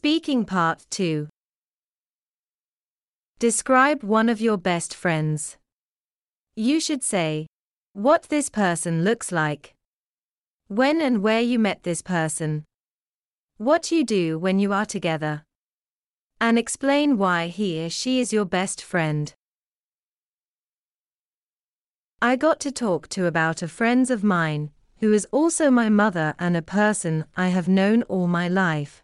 Speaking Part 2 Describe one of your best friends. You should say, what this person looks like, when and where you met this person, what you do when you are together, and explain why he or she is your best friend. I got to talk to about a friend of mine, who is also my mother and a person I have known all my life.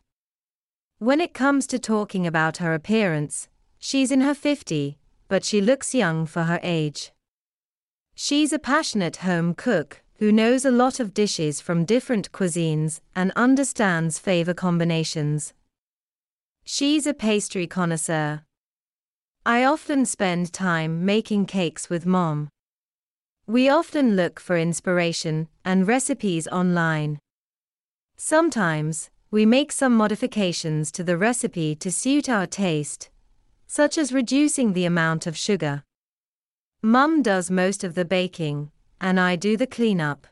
When it comes to talking about her appearance, she's in her 50, but she looks young for her age. She's a passionate home cook who knows a lot of dishes from different cuisines and understands flavor combinations. She's a pastry connoisseur. I often spend time making cakes with mom. We often look for inspiration and recipes online. Sometimes, we make some modifications to the recipe to suit our taste, such as reducing the amount of sugar. Mum does most of the baking, and I do the cleanup.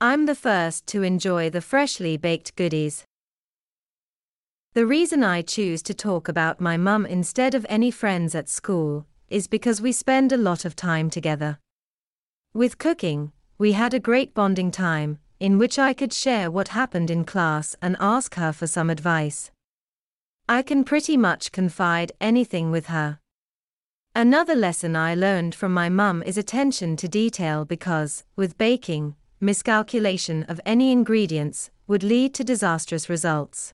I'm the first to enjoy the freshly baked goodies. The reason I choose to talk about my mum instead of any friends at school is because we spend a lot of time together. With cooking, we had a great bonding time, in which I could share what happened in class and ask her for some advice. I can pretty much confide anything with her. Another lesson I learned from my mum is attention to detail because, with baking, miscalculation of any ingredients would lead to disastrous results.